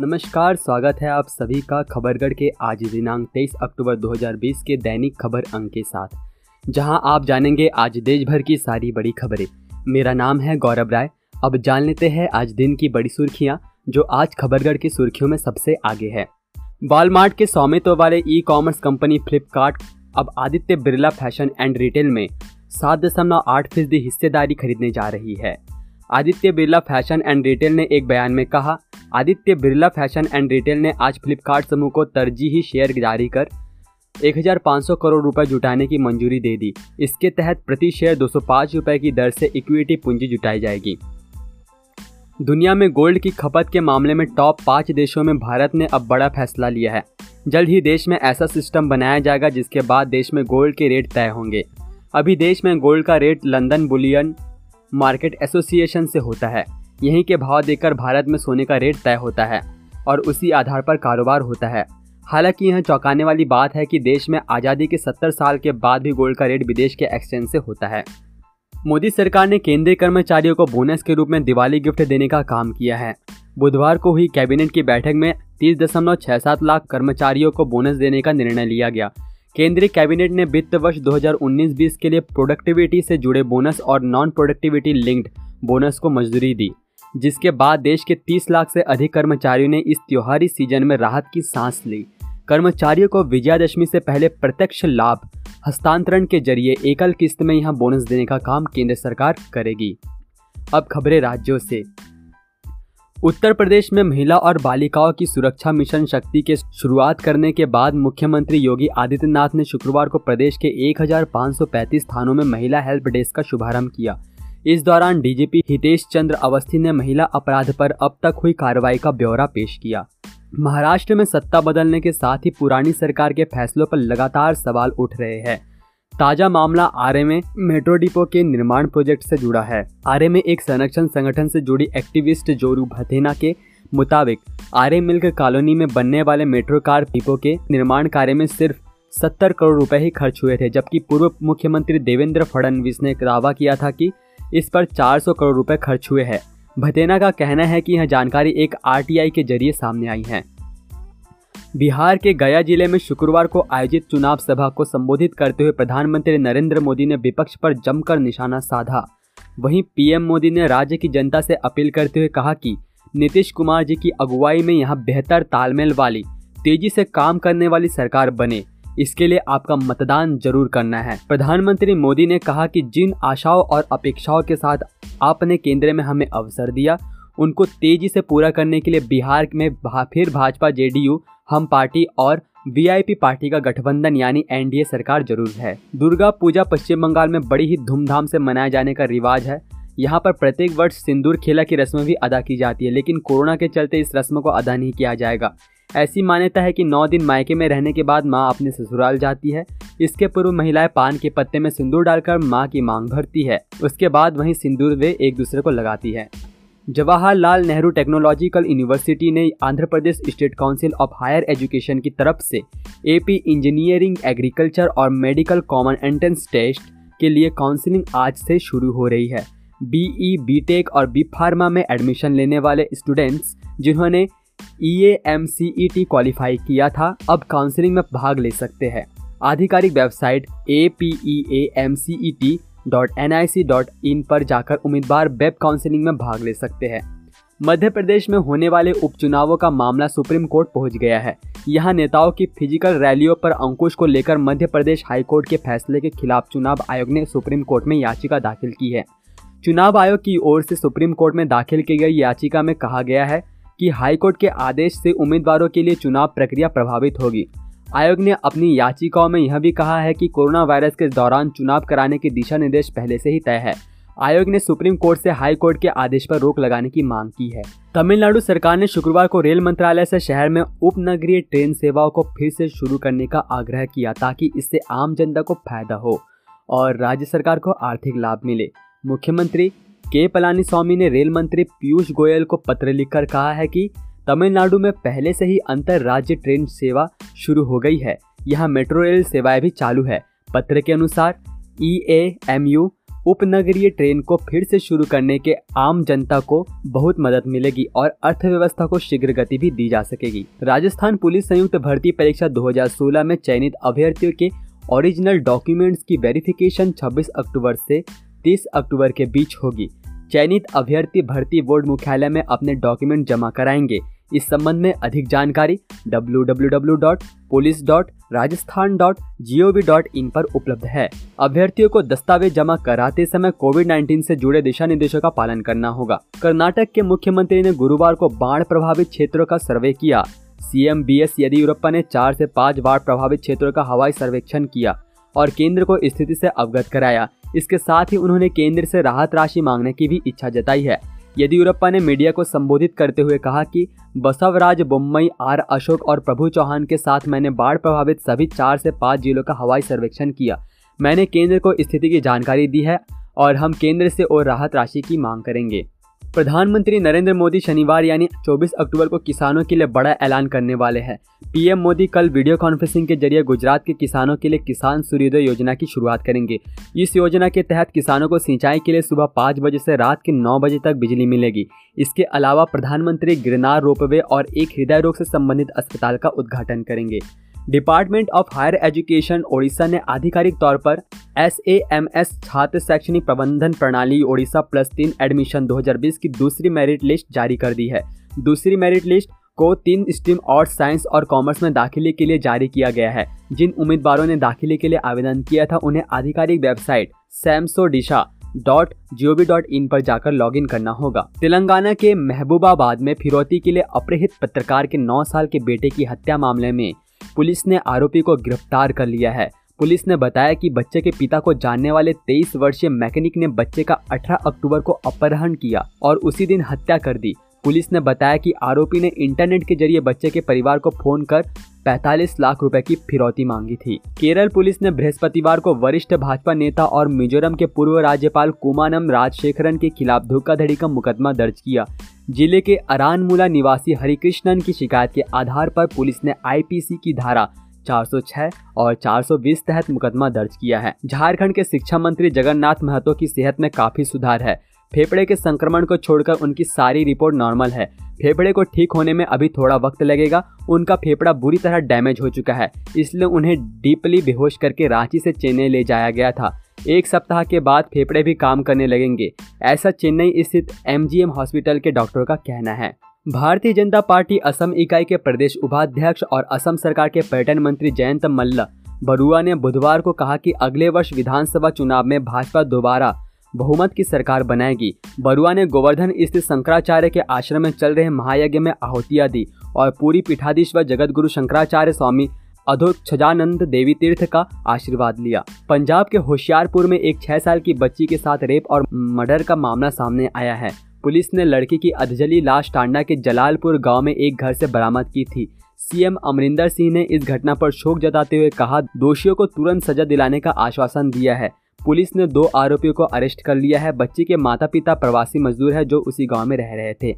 नमस्कार, स्वागत है आप सभी का खबरगढ़ के आज दिनांक 23 अक्टूबर 2020 के दैनिक खबर अंक के साथ। जहाँ आप जानेंगे आज देश भर की सारी बड़ी खबरें। मेरा नाम है गौरव राय। अब जान लेते हैं आज दिन की बड़ी सुर्खियाँ, जो आज खबरगढ़ की सुर्खियों में सबसे आगे है। वॉलमार्ट के स्वामित्व वाले ई कॉमर्स कंपनी फ्लिपकार्ट अब Aditya Birla Fashion and Retail में सात दशमलव आठ फ़ीसदी हिस्सेदारी खरीदने जा रही है। Aditya Birla Fashion and Retail ने एक बयान में कहा, Aditya Birla Fashion and Retail ने आज फ्लिपकार्ट समूह को तरजीही शेयर जारी कर 1500 करोड़ रुपए जुटाने की मंजूरी दे दी। इसके तहत प्रति शेयर 205 रुपए की दर से इक्विटी पूंजी जुटाई जाएगी। दुनिया में गोल्ड की खपत के मामले में टॉप पाँच देशों में भारत ने अब बड़ा फैसला लिया है। जल्द ही देश में ऐसा सिस्टम बनाया जाएगा जिसके बाद देश में गोल्ड के रेट तय होंगे। अभी देश में गोल्ड का rate London bullion market association से होता है। यहीं के भाव देकर भारत में सोने का रेट तय होता है और उसी आधार पर कारोबार होता है। हालाँकि यह चौंकाने वाली बात है कि देश में आज़ादी के 70 साल के बाद भी गोल्ड का रेट विदेश के एक्सचेंज से होता है। मोदी सरकार ने केंद्रीय कर्मचारियों को बोनस के रूप में दिवाली गिफ्ट देने का काम किया है। बुधवार को हुई कैबिनेट की बैठक में तीस दशमलव छह सात लाख कर्मचारियों को बोनस देने का निर्णय लिया गया। केंद्रीय कैबिनेट ने वित्त वर्ष 2019-20 के लिए प्रोडक्टिविटी से जुड़े बोनस और नॉन प्रोडक्टिविटी लिंक्ड बोनस को मंजूरी दी, जिसके बाद देश के 30 लाख से अधिक कर्मचारियों ने इस त्योहारी सीज़न में राहत की सांस ली। कर्मचारियों को विजयादशमी से पहले प्रत्यक्ष लाभ, हस्तांतरण के ज़रिए एकल किस्त में यहाँ बोनस देने का काम केंद्र सरकार करेगी। अब खबरें राज्यों से। उत्तर प्रदेश में महिला और बालिकाओं की सुरक्षा मिशन शक्ति के शुरुआत करने के बाद मुख्यमंत्री योगी आदित्यनाथ ने शुक्रवार को प्रदेश के 1535 थानों में महिला हेल्प डेस्क का शुभारंभ किया। इस दौरान डीजीपी हितेश चंद्र अवस्थी ने महिला अपराध पर अब तक हुई कार्रवाई का ब्यौरा पेश किया। महाराष्ट्र में सत्ता बदलने के साथ ही पुरानी सरकार के फैसलों पर लगातार सवाल उठ रहे हैं। ताज़ा मामला आरे में मेट्रो डिपो के निर्माण प्रोजेक्ट से जुड़ा है। आरे में एक संरक्षण संगठन से जुड़ी एक्टिविस्ट जोरू भथेना के मुताबिक, आरे मिल्क कॉलोनी में बनने वाले मेट्रो कार डिपो के निर्माण कार्य में सिर्फ़ सत्तर करोड़ रुपए ही खर्च हुए थे, जबकि पूर्व मुख्यमंत्री देवेंद्र फडणवीस ने दावा किया था कि इस पर 400 करोड़ रुपए खर्च हुए हैं। भतेना का कहना है कि यह जानकारी एक आरटीआई के ज़रिए सामने आई है। बिहार के गया ज़िले में शुक्रवार को आयोजित चुनाव सभा को संबोधित करते हुए प्रधानमंत्री नरेंद्र मोदी ने विपक्ष पर जमकर निशाना साधा। वहीं पीएम मोदी ने राज्य की जनता से अपील करते हुए कहा कि नीतीश कुमार जी की अगुवाई में यहाँ बेहतर तालमेल वाली, तेज़ी से काम करने वाली सरकार बने। इसके लिए आपका मतदान ज़रूर करना है। प्रधानमंत्री मोदी ने कहा कि जिन आशाओं और अपेक्षाओं के साथ आपने केंद्र में हमें अवसर दिया, उनको तेज़ी से पूरा करने के लिए बिहार में फिर भाजपा, जेडीयू हम पार्टी और वीआईपी पार्टी का गठबंधन यानी एनडीए सरकार ज़रूर है। दुर्गा पूजा पश्चिम बंगाल में बड़ी ही धूमधाम से मनाए जाने का रिवाज है। यहाँ पर प्रत्येक वर्ष सिंदूर खेला की रस्म भी अदा की जाती है, लेकिन कोरोना के चलते इस रस्म को अदा नहीं किया जाएगा। ऐसी मान्यता है कि नौ दिन मायके में रहने के बाद माँ अपने ससुराल जाती है। इसके पूर्व महिलाएँ पान के पत्ते में सिंदूर डालकर माँ की मांग भरती है। उसके बाद वहीं सिंदूर वे एक दूसरे को लगाती है। जवाहरलाल नेहरू टेक्नोलॉजिकल यूनिवर्सिटी ने Andhra Pradesh state council of higher education की तरफ़ से एपी इंजीनियरिंग, एग्रीकल्चर और मेडिकल कॉमन एंट्रेंस टेस्ट के लिए काउंसलिंग आज से शुरू हो रही है। बीई, बीटेक और बी फार्मा में एडमिशन लेने वाले स्टूडेंट्स जिन्होंने E M C E T qualify किया था, अब काउंसलिंग में भाग ले सकते हैं। आधिकारिक website A P E A M C E T पर जाकर उम्मीदवार वेब काउंसिलिंग में भाग ले सकते हैं। मध्य प्रदेश में होने वाले उपचुनावों का मामला सुप्रीम कोर्ट पहुँच गया है। यहाँ नेताओं की फ़िज़िकल रैलियों पर अंकुश को लेकर मध्य प्रदेश हाईकोर्ट के फैसले के खिलाफ चुनाव आयोग ने सुप्रीम कोर्ट में याचिका दाखिल की है। चुनाव आयोग की ओर से सुप्रीम कोर्ट में दाखिल की गई याचिका में कहा गया है कि हाईकोर्ट के आदेश से उम्मीदवारों के लिए चुनाव प्रक्रिया प्रभावित होगी। आयोग ने अपनी याचिकाओं में यह भी कहा है कि कोरोना वायरस के दौरान चुनाव कराने के दिशा निर्देश पहले से ही तय है। आयोग ने सुप्रीम कोर्ट से हाई कोर्ट के आदेश पर रोक लगाने की मांग की है। तमिलनाडु सरकार ने शुक्रवार को रेल मंत्रालय से शहर में उपनगरीय ट्रेन सेवाओं को फिर से शुरू करने का आग्रह किया ताकि इससे आम जनता को फ़ायदा हो और राज्य सरकार को आर्थिक लाभ मिले। मुख्यमंत्री के पलानी स्वामी ने रेल मंत्री पीयूष गोयल को पत्र लिखकर कहा है कि तमिलनाडु में पहले से ही अंतर राज्य ट्रेन सेवा शुरू हो गई है। यहाँ मेट्रो रेल सेवाएँ भी चालू है। पत्र के अनुसार ई ए एम यू उपनगरीय ट्रेन को फिर से शुरू करने के आम जनता को बहुत मदद मिलेगी और अर्थव्यवस्था को शीघ्र गति भी दी जा सकेगी। राजस्थान पुलिस संयुक्त भर्ती परीक्षा 2016 में चयनित अभ्यर्थियों के ओरिजिनल डॉक्यूमेंट्स की वेरिफिकेशन 26 अक्टूबर से 30 अक्टूबर के बीच होगी। चयनित अभ्यर्थी भर्ती बोर्ड मुख्यालय में अपने डॉक्यूमेंट जमा कराएँगे। इस संबंध में अधिक जानकारी www.police.rajasthan.gov.in पर उपलब्ध है। अभ्यर्थियों को दस्तावेज़ जमा कराते समय कोविड 19 से जुड़े दिशा निर्देशों का पालन करना होगा। कर्नाटक के मुख्यमंत्री ने गुरुवार को बाढ़ प्रभावित क्षेत्रों का सर्वे किया। सीएम बी एस येदियुरप्पा ने चार से पाँच बाढ़ प्रभावित क्षेत्रों का हवाई सर्वेक्षण किया और केंद्र को स्थिति से अवगत कराया। इसके साथ ही उन्होंने केंद्र से राहत राशि मांगने की भी इच्छा जताई है। येदियुरप्पा ने मीडिया को संबोधित करते हुए कहा कि बसवराज बोम्मई, आर अशोक और प्रभु चौहान के साथ मैंने बाढ़ प्रभावित सभी चार से पाँच जिलों का हवाई सर्वेक्षण किया। मैंने केंद्र को स्थिति की जानकारी दी है और हम केंद्र से और राहत राशि की मांग करेंगे। प्रधानमंत्री नरेंद्र मोदी शनिवार यानी 24 अक्टूबर को किसानों के लिए बड़ा ऐलान करने वाले हैं। पीएम मोदी कल वीडियो कॉन्फ्रेंसिंग के ज़रिए गुजरात के किसानों के लिए किसान सूर्योदय योजना की शुरुआत करेंगे। इस योजना के तहत किसानों को सिंचाई के लिए सुबह पाँच बजे से रात के नौ बजे तक बिजली मिलेगी। इसके अलावा प्रधानमंत्री गिरनार रोपवे और एक हृदय रोग से संबंधित अस्पताल का उद्घाटन करेंगे। Department of higher education Odisha ने आधिकारिक तौर पर एस ए एम एस छात्र शैक्षणिक प्रबंधन प्रणाली ओडिशा प्लस तीन एडमिशन 2020 की दूसरी मेरिट लिस्ट जारी कर दी है। दूसरी मेरिट लिस्ट को तीन स्ट्रीम आर्ट्स, साइंस और कॉमर्स में दाखिले के लिए जारी किया गया है। जिन उम्मीदवारों ने दाखिले के लिए आवेदन किया था, उन्हें आधिकारिक website samsodisha dot G O V dot in पर जाकर लॉग इन करना होगा। तेलंगाना के महबूबाबाद में फिरौती के लिए अपहृत पत्रकार के 9 साल के बेटे की हत्या मामले में पुलिस ने आरोपी को गिरफ़्तार कर लिया है। पुलिस ने बताया कि बच्चे के पिता को जानने वाले 23 वर्षीय मैकेनिक ने बच्चे का 18 अक्टूबर को अपहरण किया और उसी दिन हत्या कर दी। पुलिस ने बताया कि आरोपी ने इंटरनेट के ज़रिए बच्चे के परिवार को फ़ोन कर 45 लाख रुपए की फिरौती मांगी थी। केरल पुलिस ने बृहस्पतिवार को वरिष्ठ भाजपा नेता और मिजोरम के पूर्व राज्यपाल कुमानम राजशेखरन के खिलाफ धोखाधड़ी का मुकदमा दर्ज किया। ज़िले के अरानमूला निवासी हरिकृष्णन की शिकायत के आधार पर पुलिस ने आईपीसी की धारा 406 और 420 तहत मुकदमा दर्ज किया है। झारखंड के शिक्षा मंत्री जगन्नाथ महतो की सेहत में काफ़ी सुधार है। फेफड़े के संक्रमण को छोड़कर उनकी सारी रिपोर्ट नॉर्मल है। फेफड़े को ठीक होने में अभी थोड़ा वक्त लगेगा। उनका फेफड़ा बुरी तरह डैमेज हो चुका है, इसलिए उन्हें डीपली बेहोश करके रांची से चेन्नई ले जाया गया था। एक सप्ताह के बाद फेफड़े भी काम करने लगेंगे। ऐसा चेन्नई स्थित एमजीएम हॉस्पिटल के डॉक्टरों का कहना है। भारतीय जनता पार्टी असम इकाई के प्रदेश उपाध्यक्ष और असम सरकार के पर्यटन मंत्री जयंत मल्ल, बरुआ ने बुधवार को कहा कि अगले वर्ष विधानसभा चुनाव में भाजपा दोबारा बहुमत की सरकार बनाएगी। बरुआ ने गोवर्धन स्थित शंकराचार्य के आश्रम में चल रहे महायज्ञ में आहुतियाँ दी और पूरी पीठाधीश व जगत गुरु शंकराचार्य स्वामी अधोक्षजानंद देवी तीर्थ का आशीर्वाद लिया। पंजाब के होशियारपुर में एक छह साल की बच्ची के साथ रेप और मर्डर का मामला सामने आया है। पुलिस ने लड़की की अधजली लाश टांडा के जलालपुर गाँव में एक घर से बरामद की थी। सीएम अमरिंदर सिंह ने इस घटना पर शोक जताते हुए कहा, दोषियों को तुरंत सजा दिलाने का आश्वासन दिया है। पुलिस ने दो आरोपियों को अरेस्ट कर लिया है। बच्ची के माता पिता प्रवासी मजदूर है जो उसी गाँव में रह रहे थे।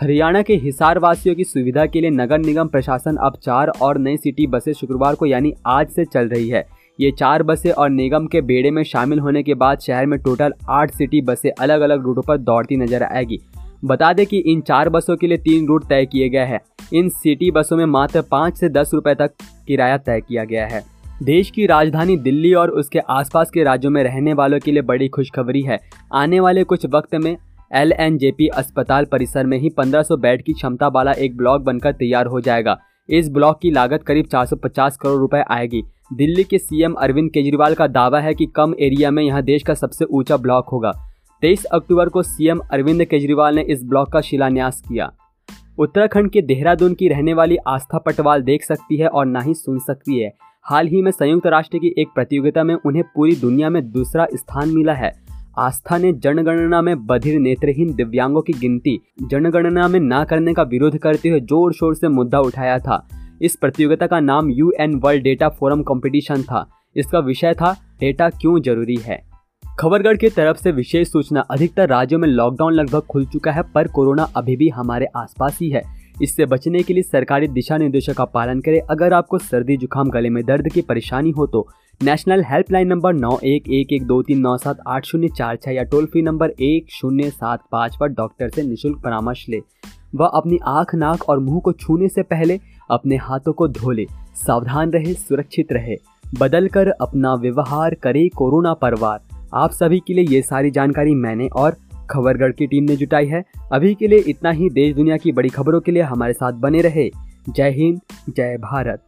हरियाणा के हिसार वासियों की सुविधा के लिए नगर निगम प्रशासन अब चार और नई सिटी बसें शुक्रवार को यानी आज से चल रही है। ये चार बसें और निगम के बेड़े में शामिल होने के बाद शहर में टोटल आठ सिटी बसें अलग अलग रूटों पर दौड़ती नज़र आएगी। बता दें कि इन चार बसों के लिए तीन रूट तय किए गए हैं। इन सिटी बसों में मात्र पाँच से दस रुपये तक किराया तय किया गया है। देश की राजधानी दिल्ली और उसके आसपास के राज्यों में रहने वालों के लिए बड़ी खुशखबरी है। आने वाले कुछ वक्त में एल अस्पताल परिसर में ही 1500 बेड की क्षमता वाला एक ब्लॉक बनकर तैयार हो जाएगा। इस ब्लॉक की लागत करीब 450 करोड़ रुपए आएगी। दिल्ली के सीएम अरविंद केजरीवाल का दावा है कि कम एरिया में यह देश का सबसे ऊँचा ब्लॉक होगा। 23 अक्टूबर को सीएम अरविंद केजरीवाल ने इस ब्लॉक का शिलान्यास किया। उत्तराखंड के देहरादून की रहने वाली आस्था पटवाल देख सकती है और ना ही सुन सकती है। हाल ही में संयुक्त राष्ट्र की एक प्रतियोगिता में उन्हें पूरी दुनिया में दूसरा स्थान मिला है। आस्था ने जनगणना में बधिर नेत्रहीन दिव्यांगों की गिनती, जनगणना में ना करने का विरोध करते हुए ज़ोर शोर से मुद्दा उठाया था। इस प्रतियोगिता का नाम U N world data forum competition था। इसका विषय था, डेटा क्यों ज़रूरी है? खबरगढ़ की तरफ़ से विशेष सूचना, अधिकतर राज्यों में लॉकडाउन लगभग खुल चुका है, पर कोरोना अभी भी हमारे आसपास ही है। इससे बचने के लिए सरकारी दिशा निर्देशों का पालन करें। अगर आपको सर्दी, जुकाम, गले में दर्द की परेशानी हो तो नेशनल हेल्पलाइन नंबर नौ एक एक एक दो तीन नौ सात आठ शून्य चार छः या टोल फ्री नंबर एक शून्य सात पाँच पर डॉक्टर से निशुल्क परामर्श ले। वह अपनी आँख, नाक और मुँह को छूने से पहले अपने हाथों को धो ले। सावधान रहे, सुरक्षित रहे। बदल कर अपना व्यवहार करे कोरोना परवार। आप सभी के लिए ये सारी जानकारी मैंने और खबरगढ़ की टीम ने जुटाई है। अभी के लिए इतना ही। देश दुनिया की बड़ी खबरों के लिए हमारे साथ बने रहे। जय हिंद, जय भारत।